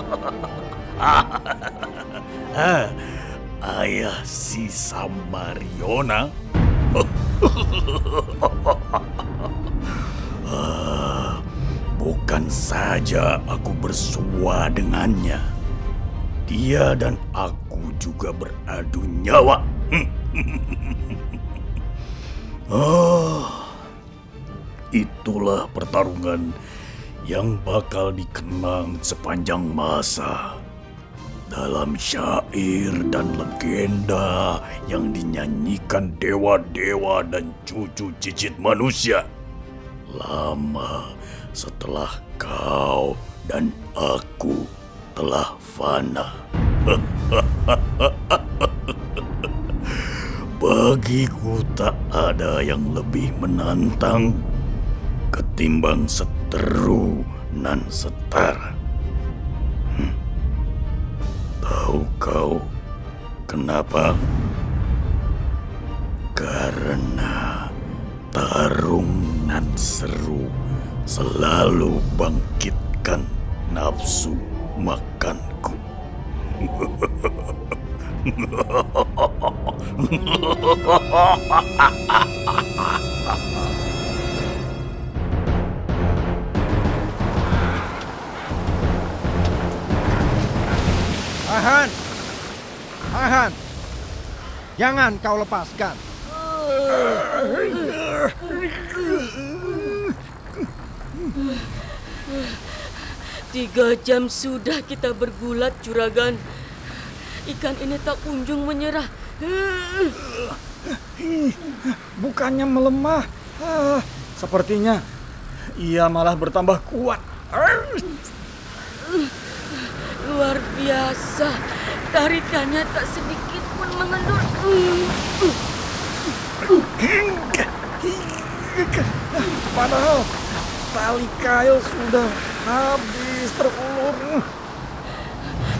Ayah si Samariona? Ah, Bukan saja aku bersua dengannya. Dia dan aku juga beradu nyawa. Ah, itulah pertarungan yang bakal dikenang sepanjang masa. Dalam syair dan legenda yang dinyanyikan dewa-dewa dan cucu cicit manusia. Lama setelah kau dan aku telah fana. Bagiku tak ada yang lebih menantang ketimbang seteru nan setara. Hmm. Tahu kau kenapa? Karena tarung nan seru selalu bangkitkan nafsu makanku. Tahan! Tahan! Jangan kau lepaskan. Tiga jam sudah kita bergulat, Juragan. Ikan ini tak kunjung menyerah. Bukannya melemah. Ah, sepertinya ia malah bertambah kuat. Luar biasa. Tarikannya tak sedikit pun mengendur. Padahal tali kail sudah habis terulur.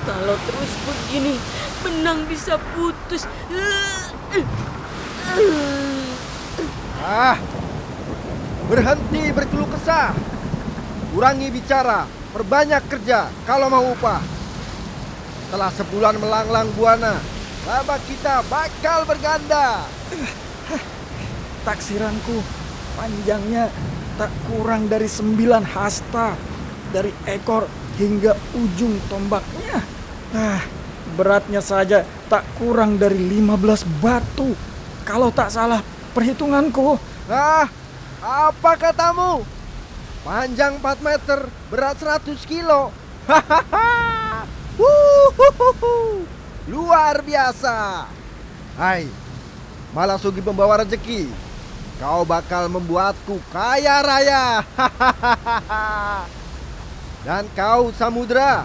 Kalau terus begini, benang bisa putus. Ah! Berhenti berkeluh kesah. Kurangi bicara, perbanyak kerja kalau mau upah. Setelah sebulan melanglang buana, laba kita bakal berganda. Taksiranku panjangnya tak kurang dari sembilan hasta dari ekor hingga ujung tombaknya. Ah, beratnya saja tak kurang dari 15 batu. Kalau tak salah perhitunganku. Ah, apa katamu? Panjang 4 meter, berat 100 kilo. Hahaha. Wuhuhuhu. Luar biasa. Hai, malah sugi pembawa rezeki. Kau bakal membuatku kaya raya. Dan kau samudra.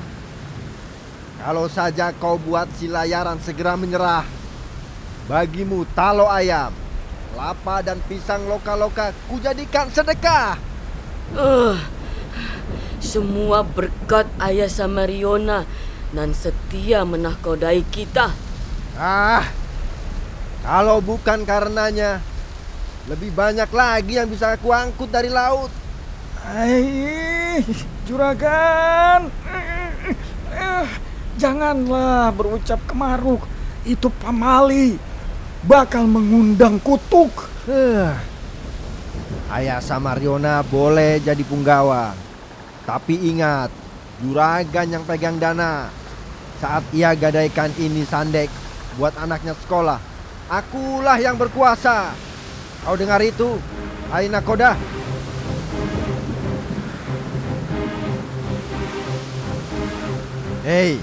Kalau saja kau buat si layaran segera menyerah. Bagimu talo ayam, kelapa dan pisang loka-loka kujadikan sedekah. Uh, semua berkat ayah Samariona nan setia menahkodai kita. Ah, kalau bukan karenanya, lebih banyak lagi yang bisa aku angkut dari laut. Hai, juragan. Eh, janganlah berucap kemaruk. Itu pamali. Bakal mengundang kutuk. Huh. Ayah Samariona boleh jadi punggawa. Tapi ingat, juragan yang pegang dana. Saat ia gadaikan ini sandek buat anaknya sekolah. Akulah yang berkuasa. Kau dengar itu? Hai Nakoda. Hei,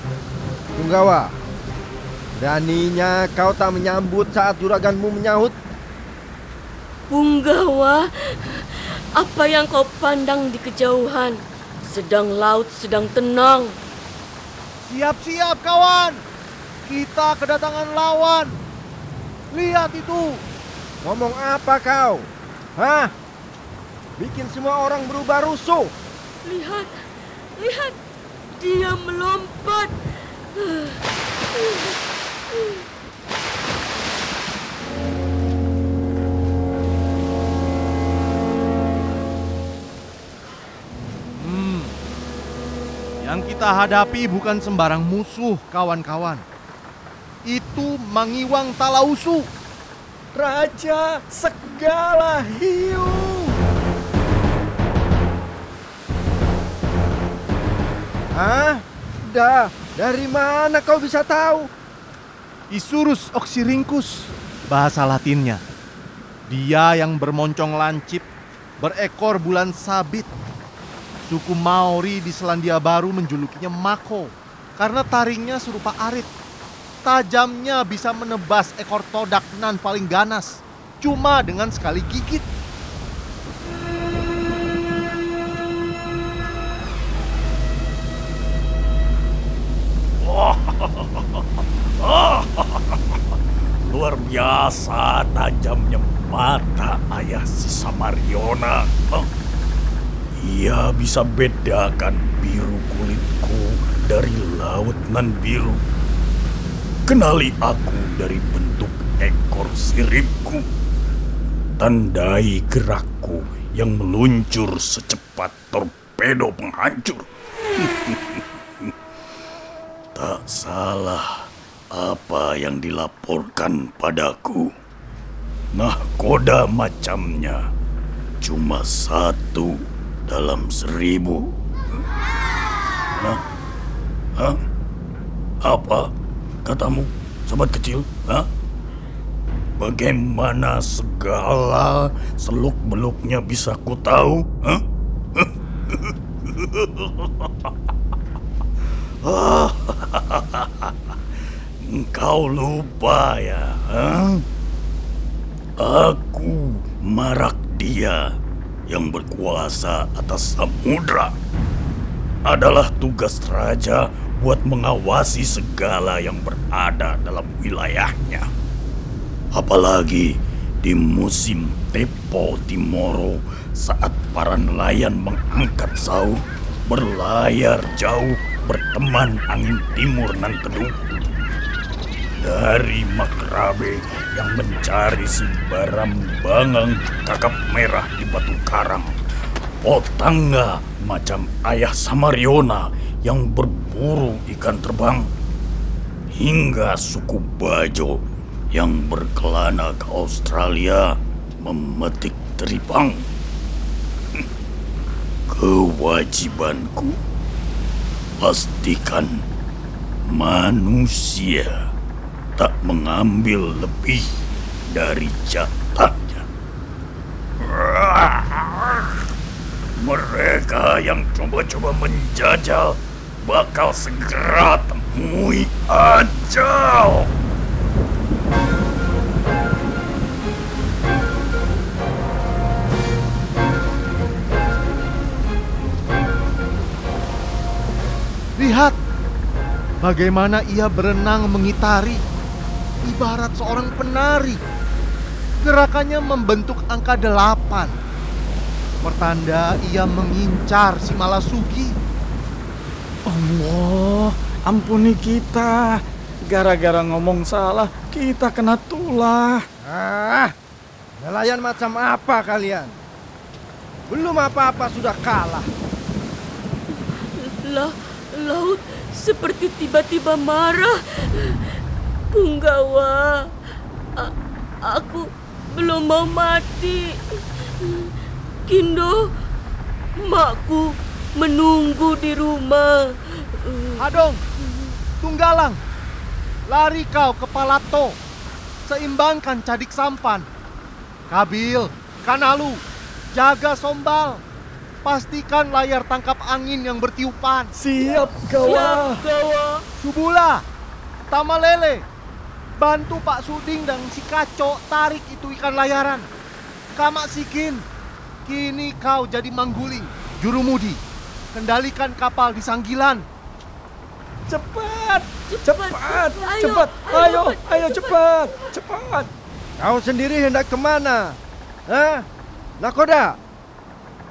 punggawa. Beraninya kau tak menyambut saat juraganmu menyahut? Punggawa, apa yang kau pandang di kejauhan? Sedang laut sedang tenang. Siap-siap kawan. Kita kedatangan lawan. Lihat itu. Ngomong apa kau? Hah? Bikin semua orang berubah rusuh. Lihat, lihat, dia melompat. Yang kita hadapi bukan sembarang musuh, kawan-kawan. Ratu Mangiwang Talausu. Raja segala hiu. Hah? Dah, dari mana kau bisa tahu? Isurus Oxyrhynchus, bahasa Latinnya. Dia yang bermoncong lancip, berekor bulan sabit. Suku Maori di Selandia Baru menjulukinya Mako karena taringnya serupa arit. Tajamnya bisa menebas ekor todak nan paling ganas cuma dengan sekali gigit. Luar biasa tajamnya mata ayah si Samariona. Hah? Ia bisa bedakan biru kulitku dari laut nan biru. Kenali aku dari bentuk ekor siripku. Tandai gerakku yang meluncur secepat torpedo penghancur. tak salah apa yang dilaporkan padaku. Nahkoda macamnya cuma satu dalam seribu. Hah? Hah? Apa katamu, sobat kecil? Hah? Bagaimana segala seluk-beluknya bisa ku tahu? Hah? Engkau lupa ya? Hah? Aku Marak dia yang berkuasa atas samudra. Adalah tugas raja buat mengawasi segala yang berada dalam wilayahnya. Apalagi di musim Tepo Timoro saat para nelayan mengangkat sauh, berlayar jauh berteman angin timur nan teduh dari Makrabe yang mencari si baram-bangang kakap merah di batu karang. Potangga macam ayah Samariona yang berburu ikan terbang. Hingga suku Bajo yang berkelana ke Australia memetik teripang. Kewajibanku pastikan manusia tak mengambil lebih dari jatahnya. Mereka yang coba-coba menjajal bakal segera temui ajal. Lihat bagaimana ia berenang mengitari ibarat seorang penari. Gerakannya membentuk angka delapan. Pertanda ia mengincar si Malasugi. Allah, ampuni kita. Gara-gara ngomong salah, kita kena tulah. Ah, nelayan macam apa kalian? Belum apa-apa sudah kalah. Lah, laut seperti tiba-tiba marah. Punggawa, a- aku belum mau mati. Kindo, makku menunggu di rumah. Hadong, Tunggalang, lari kau ke Palato. Seimbangkan cadik sampan. Kabil, Kanalu, jaga sombal. Pastikan layar tangkap angin yang bertiupan. Siap, Siap, kawan. gawa. Subula, Tamalele, bantu Pak Suding dan si Kaco tarik itu ikan layaran. Kamak Sikin, kini kau jadi mangguling, jurumudi. Kendalikan kapal di Sanggilan. Cepat, Cepat, cepat, ayo, cepat. ayo, Ayo, cepat, ayo, cepat, cepat. Kau sendiri hendak ke mana? Hah? Nakoda?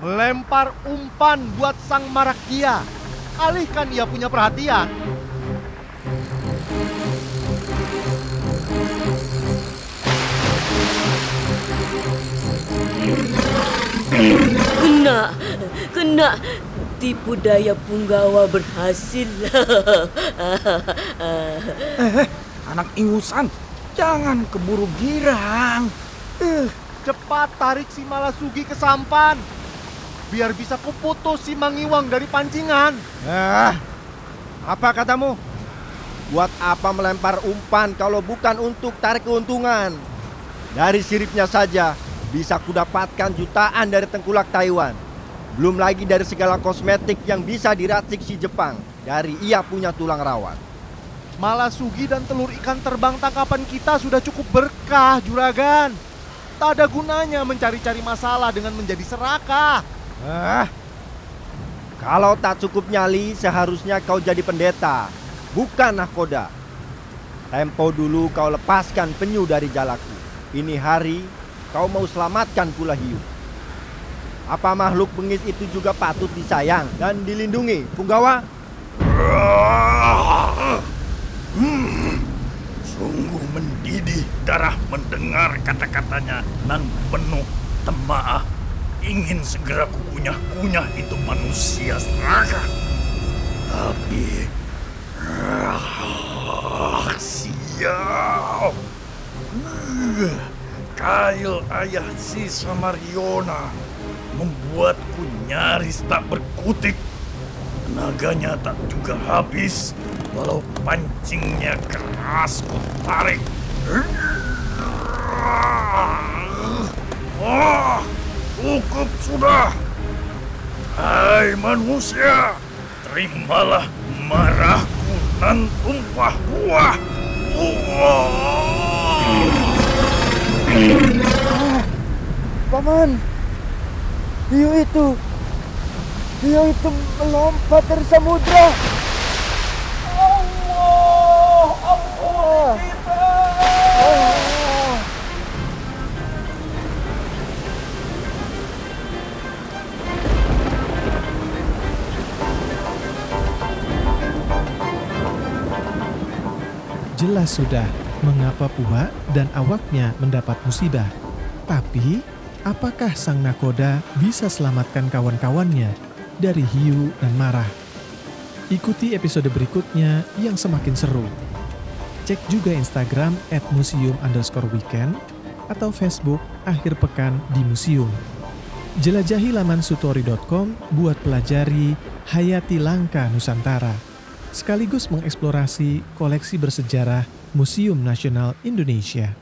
Melempar umpan buat sang Marakya. Alihkan ia punya perhatian. Kena, kena. Tipu daya punggawa berhasil. anak ingusan, jangan keburu girang. Eh, Cepat tarik si Malasugi ke sampan. Biar bisa kuputus si Mangiwang dari pancingan. Ah, apa katamu? Buat apa melempar umpan kalau bukan untuk tarik keuntungan? Dari siripnya saja bisa kudapatkan jutaan dari tengkulak Taiwan. Belum lagi dari segala kosmetik yang bisa diracik si Jepang dari ia punya tulang rawat. Malasugi dan telur ikan terbang tangkapan kita sudah cukup berkah, Juragan. Tak ada gunanya mencari-cari masalah dengan menjadi serakah. Ah, kalau tak cukup nyali seharusnya kau jadi pendeta, bukan nahkoda. Tempo dulu kau lepaskan penyu dari jalaku. Ini hari kau mau selamatkan pula hiu. Apa makhluk bengis itu juga patut disayang dan dilindungi, Punggawa? Hmm, sungguh mendidih darah mendengar kata-katanya nan penuh temaah. Ingin segera kukunyah-kunyah itu manusia serakah. Tapi... Kail ayah si Samariona membuatku nyaris tak berkutik. Tenaganya tak juga habis, walau pancingnya keras ku tarik. Wah, cukup sudah. Hai manusia, terimalah marahku dan tumpah buah. Wah. Paman, hiu itu, hiu itu melompat dari samudra. Allah, Allah, Allah. Jelas sudah mengapa Puha dan awaknya mendapat musibah. Tapi, apakah sang nakoda bisa selamatkan kawan-kawannya dari hiu dan marah? Ikuti episode berikutnya yang semakin seru. Cek juga Instagram at museum underscore weekend atau Facebook Akhir Pekan di Museum. Jelajahi laman sutori.com buat pelajari Hayati Langka Nusantara, sekaligus mengeksplorasi koleksi bersejarah Museum Nasional Indonesia.